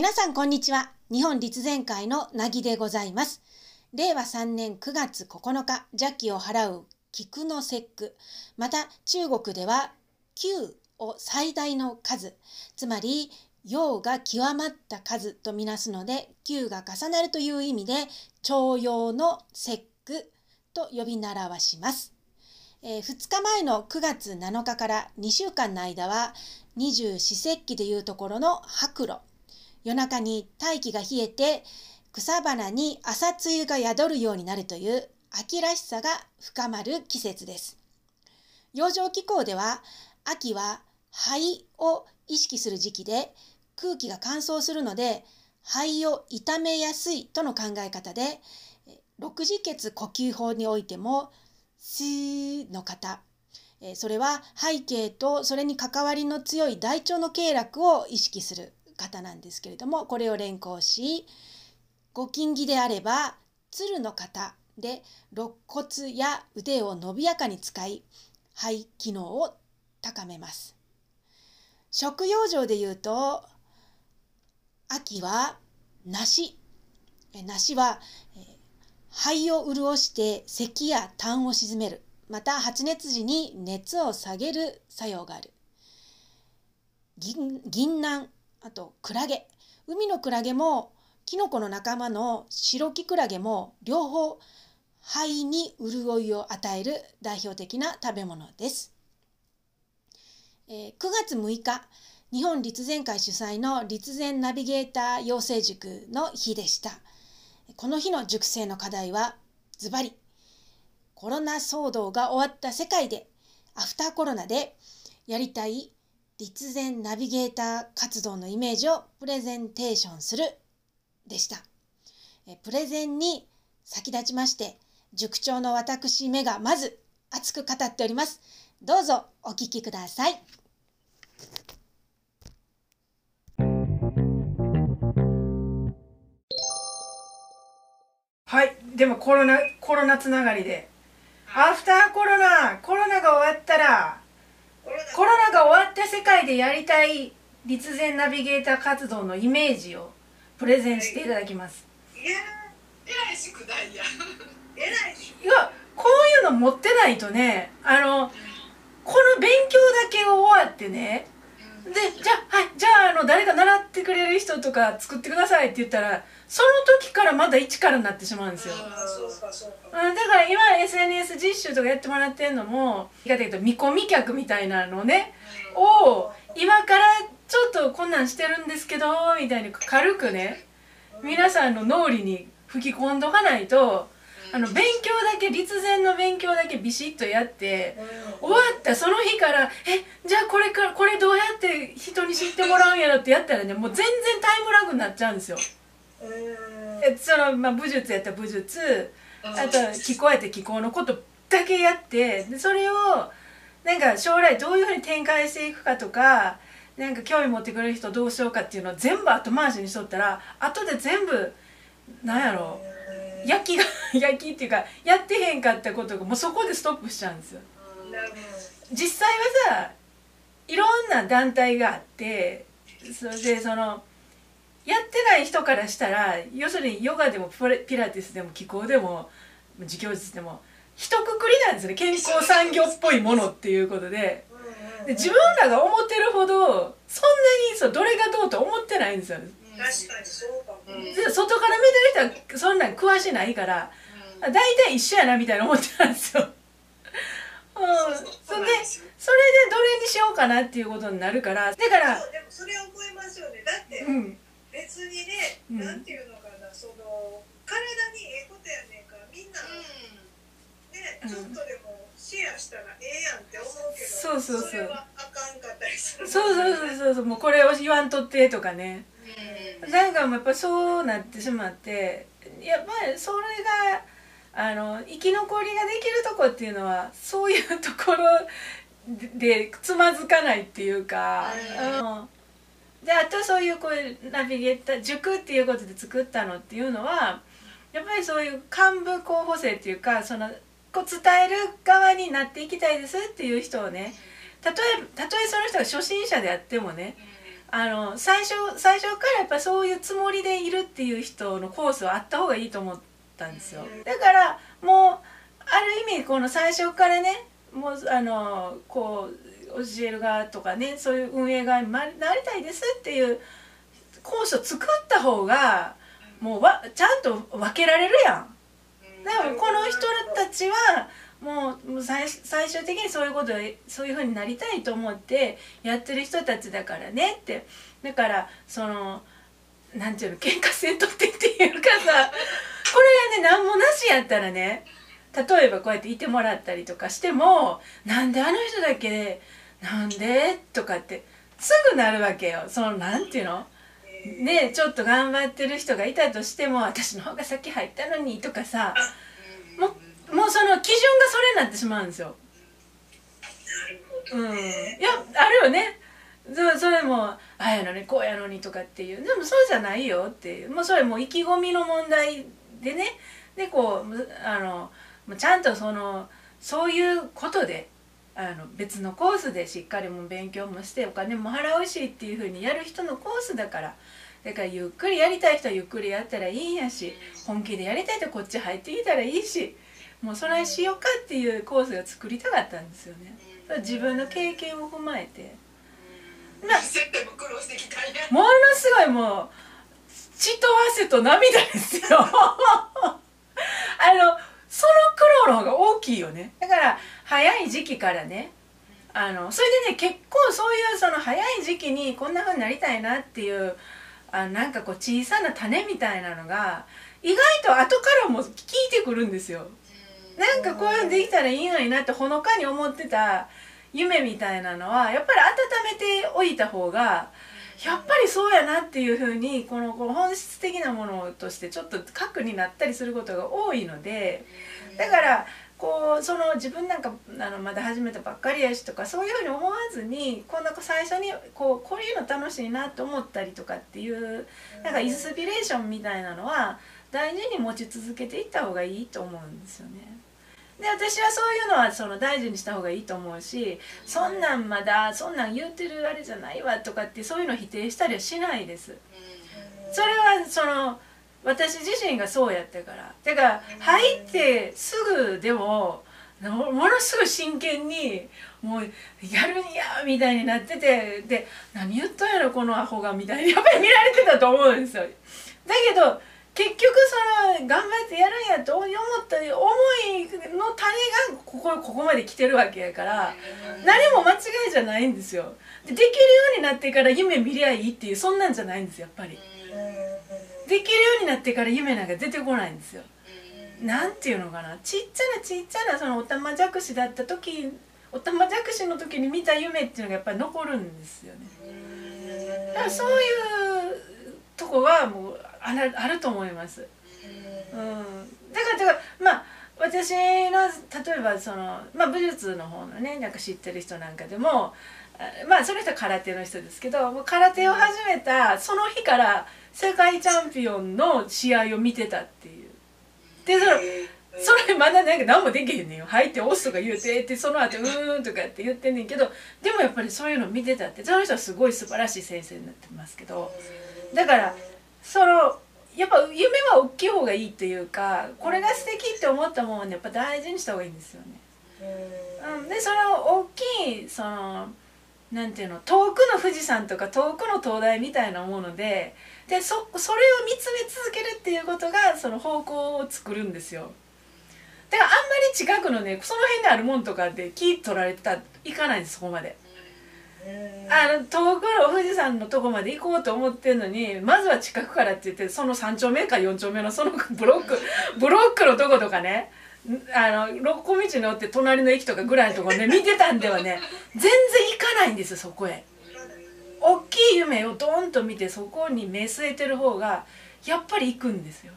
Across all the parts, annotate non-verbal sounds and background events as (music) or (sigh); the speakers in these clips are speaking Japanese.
皆さんこんにちは。日本立前会のなぎでございます。令和3年9月9日、邪気を払う菊の節句。また中国では9を最大の数、つまり陽が極まった数とみなすので、9が重なるという意味で、徴用の節句と呼び習わします。えー、2日前の9月7日から2週間の間は、二十四節気でいうところの白露。夜中に大気が冷えて草花に朝露が宿るようになるという秋らしさが深まる季節です。洋上気候では秋は肺を意識する時期で空気が乾燥するので肺を痛めやすいとの考え方で六次血呼吸法においても「スー」の方それは背景とそれに関わりの強い大腸の経絡を意識する方なんですけれどもこれを連行しご金儀であれば鶴の方で肋骨や腕を伸びやかに使い肺機能を高めます。食用上でいうと秋は梨。梨は肺を潤して咳や痰を鎮める。また発熱時に熱を下げる作用がある。銀杏。あとクラゲ海のクラゲもキノコの仲間の白キクラゲも両方肺に潤いを与える代表的な食べ物です。えー、9月6日日本立前会主催の立前ナビゲーター養成塾の日でした。この日の塾生の課題はズバリコロナ騒動が終わった世界でアフターコロナでやりたい立前ナビゲーター活動のイメージをプレゼンテーションするでした。プレゼンに先立ちまして、塾長の私目がまず熱く語っております。どうぞお聞きください。はい、でもコロナコロナつながりで、アフターコロナコロナが終わったらコロナが終わった世界でやりたい立前ナビゲーター活動のイメージをプレゼンしていただきます。いや偉い宿題や偉いいやこういうの持ってないとねあのこの勉強だけ終わってねでじゃあはいじゃああの誰か習ってくれる人とか作ってくださいって言ったらその時からまだ一からになってしまうんですよ。だから今 SNS 実習とかやってもらってんのも言い方言うと見込み客みたいなのね、を今からちょっとこんなんしてるんですけどみたいに軽くね皆さんの脳裏に吹き込んどかないと。あの勉強だけ立前の勉強だけビシッとやって終わったその日からえじゃあこれからこれどうやって人に知ってもらうんやろってやったらねもう全然タイムラグになっちゃうんですよ。えその、まあ、武術やったら武術。あと気候やったら気候のことだけやってでそれをなんか将来どういうふうに展開していくかとかなんか興味持ってくれる人どうしようかっていうのを全部後回しにしとったら後で全部なんやろ焼きが (laughs) 焼きっていうかやってへんかったことがもうそこでストップしちゃうんですよ。実際はさいろんな団体があってそれでそのやってない人からしたら要するにヨガでもピラティスでも気候でも自教術でも一括りなんですね。健康産業っぽいものっていうことで。で自分らが思ってるほどそんなにそうどれがどうと思ってないんですよ確かにそうかも、で外から見てる人はそんなん詳しないから大体一緒やなみたいな思ってた (laughs) んですよ。うん、それでそれでどれにしようかなっていうことになるからだからでもそれは思いますよね。だって、うん別にね、うん、なんていうのかなその体にええことやねんからみんな、ね、ちょっとでもシェアしたらええやんって思うけど、そうそうそう。それはあかんかったりする、そうそうそうそうそうもうこれを言わんとってとかね、うん、なんかもやっぱそうなってしまってやっぱりそれがあの生き残りができるとこっていうのはそういうところでつまずかないっていうか、うん、であとそういうこういうナビゲーター塾っていうことで作ったのっていうのはやっぱりそういう幹部候補生っていうかそのこう伝える側になっていきたいですっていう人をねたとえたとえその人が初心者であってもねあの最初最初からやっぱそういうつもりでいるっていう人のコースはあった方がいいと思ったんですよ。だからもうある意味この最初からねもうあのこう教える側とかねそういう運営側になりたいですっていうコースを作った方がもうわちゃんと分けられるやん。でもこの人たちはもう最最終的にそういうことそういうふうになりたいと思ってやってる人たちだからねってだからそのなんていうの喧嘩せんとってっていうかさこれがね何もなしやったらね例えばこうやっていてもらったりとかしてもなんであの人だけなんで？とかってすぐなるわけよ。そのなんていうの？ねちょっと頑張ってる人がいたとしても私の方が先入ったのにとかさもうもうその基準がそれになってしまうんですよ。うん、いやあるよね。そそれもああやのにこうやのにとかっていう。でもそうじゃないよっていう。もうそれもう意気込みの問題でね。でこうあのちゃんとそのそういうことであの別のコースでしっかりも勉強もしてお金も払うしっていうふうにやる人のコースだから。だからゆっくりやりたい人はゆっくりやったらいいんやし本気でやりたい人こっち入ってきたらいいしもうそれしようかっていうコースが作りたかったんですよね。自分の経験を踏まえて。まあ、ものすごいもう血と汗と涙ですよ。(laughs) あのその苦労の方が大きいよね。だから早い時期からねあのそれでね結構そういうその早い時期にこんな風になりたいなっていうあなんかこう小さな種みたいなのが意外と後からも聞いてくるんですよ。なんかこういうのできたらいいのになってほのかに思ってた夢みたいなのはやっぱり温めておいた方がやっぱりそうやなっていうふうにこのこの本質的なものとしてちょっと核になったりすることが多いのでだからこうその自分なんかあのまだ始めたばっかりやしとかそういうふうに思わずにこんな最初にこうこういうの楽しいなと思ったりとかっていうなんかインスピレーションみたいなのは大事に持ち続けていった方がいいと思うんですよね。で私はそういうのはその大事にした方がいいと思うしそんなんまだそんなん言うてるあれじゃないわとかってそういうの否定したりはしないです。それはその私自身がそうやったから。だから入ってすぐでもものすごい真剣にもうやるんやみたいになっててで何言ったんやろこのアホがみたいにやっぱり見られてたと思うんですよ。だけど結局その頑張ってやるんやと思った思いの種がここここまで来てるわけやから何も間違いじゃないんですよ。でできるようになってから夢見りゃいいっていうそんなんじゃないんですやっぱり。できるようになってから夢なんか出てこないんですよ。なんていうのかな。ちっちゃなちっちゃなそのおたまじゃくしだった時おたまじゃくしの時に見た夢っていうのがやっぱり残るんですよね。だからそういうとこはもうあるあると思います。うん、だからだからまあ私の例えばその、まあ、武術の方のねなんか知ってる人なんかでもまあその人は空手の人ですけどもう空手を始めたその日から世界チャンピオンの試合を見てたっていう。でそのそれまだなんか何もできへんねんよ。入って押すとか言うてってその後うーんとかって言ってんねんけどでもやっぱりそういうの見てたってその人はすごい素晴らしい先生になってますけど。だからそのやっぱ夢は大きい方がいいっていうかこれが素敵って思ったものは、ね、やっぱ大事にした方がいいんですよね。うん、でその大きいそのなんていうの遠くの富士山とか遠くの灯台みたいなものででそそれを見つめ続けるっていうことがその方向を作るんですよ。だからあんまり近くのねその辺であるもんとかで木取られてたらいかないんですそこまで。あの遠くの富士山のとこまで行こうと思ってんのにまずは近くからって言ってその3丁目か4丁目のそのブロック (laughs) ブロックのとことかねあの六甲道に乗って隣の駅とかぐらいのとこね見てたんではね全然行かないんですよそこへ。大きい夢をドンと見てそこに目据えてる方がやっぱり行くんですよ。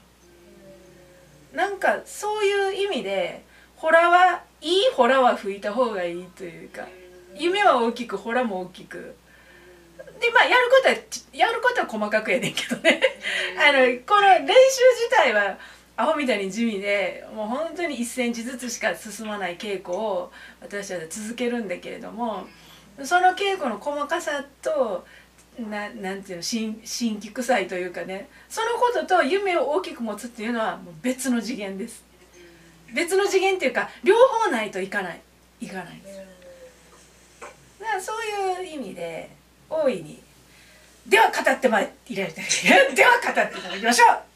なんかそういう意味でホラはいいホラは吹いた方がいいというか。夢は大きくホラも大きく。でまあやることはやることは細かくやねんけどね。あのこの練習自体はアホみたいに地味でもう本当に1センチずつしか進まない稽古を私たちは続けるんだけれどもその稽古の細かさとななんていうの新新規臭いというかね。そのことと夢を大きく持つっていうのはもう別の次元です。別の次元っていうか両方ないといかない。いかないだからそういう意味で大いにでは語ってまいられてでは語っていただきましょう。